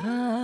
Ah.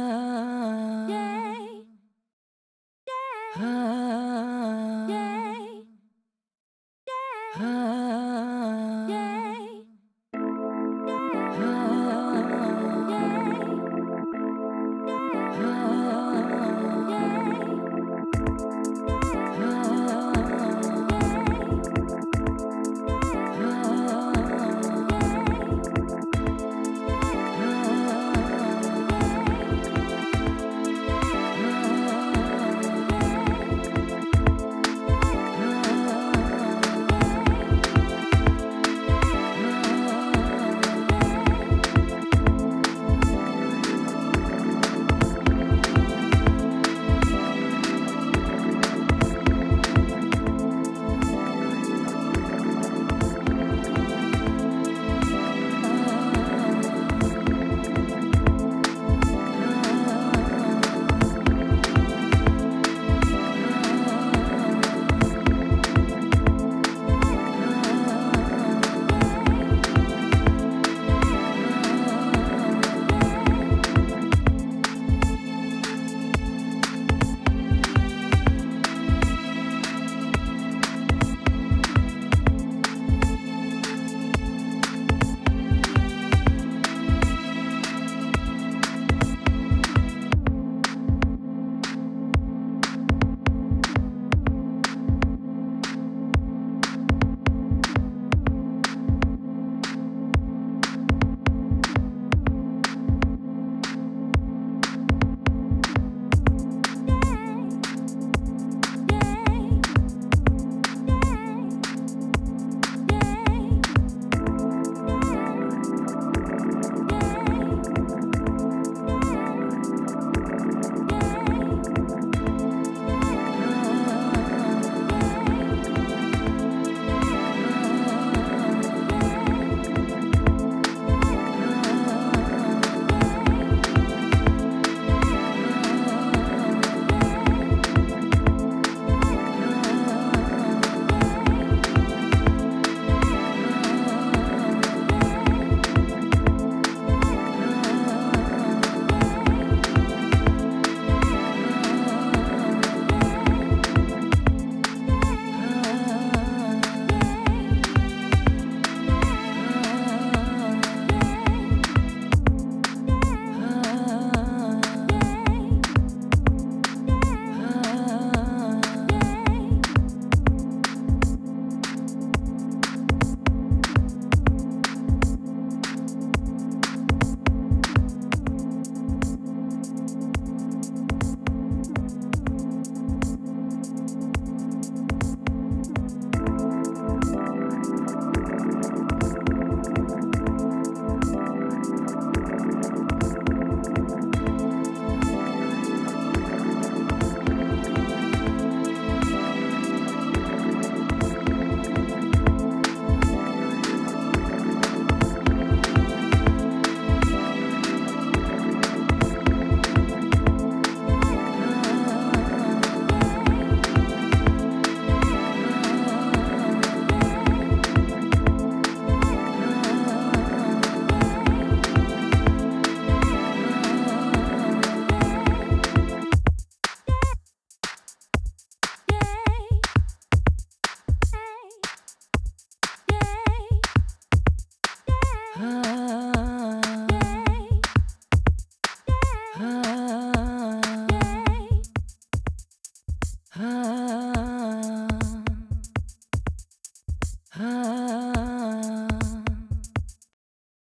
Ah.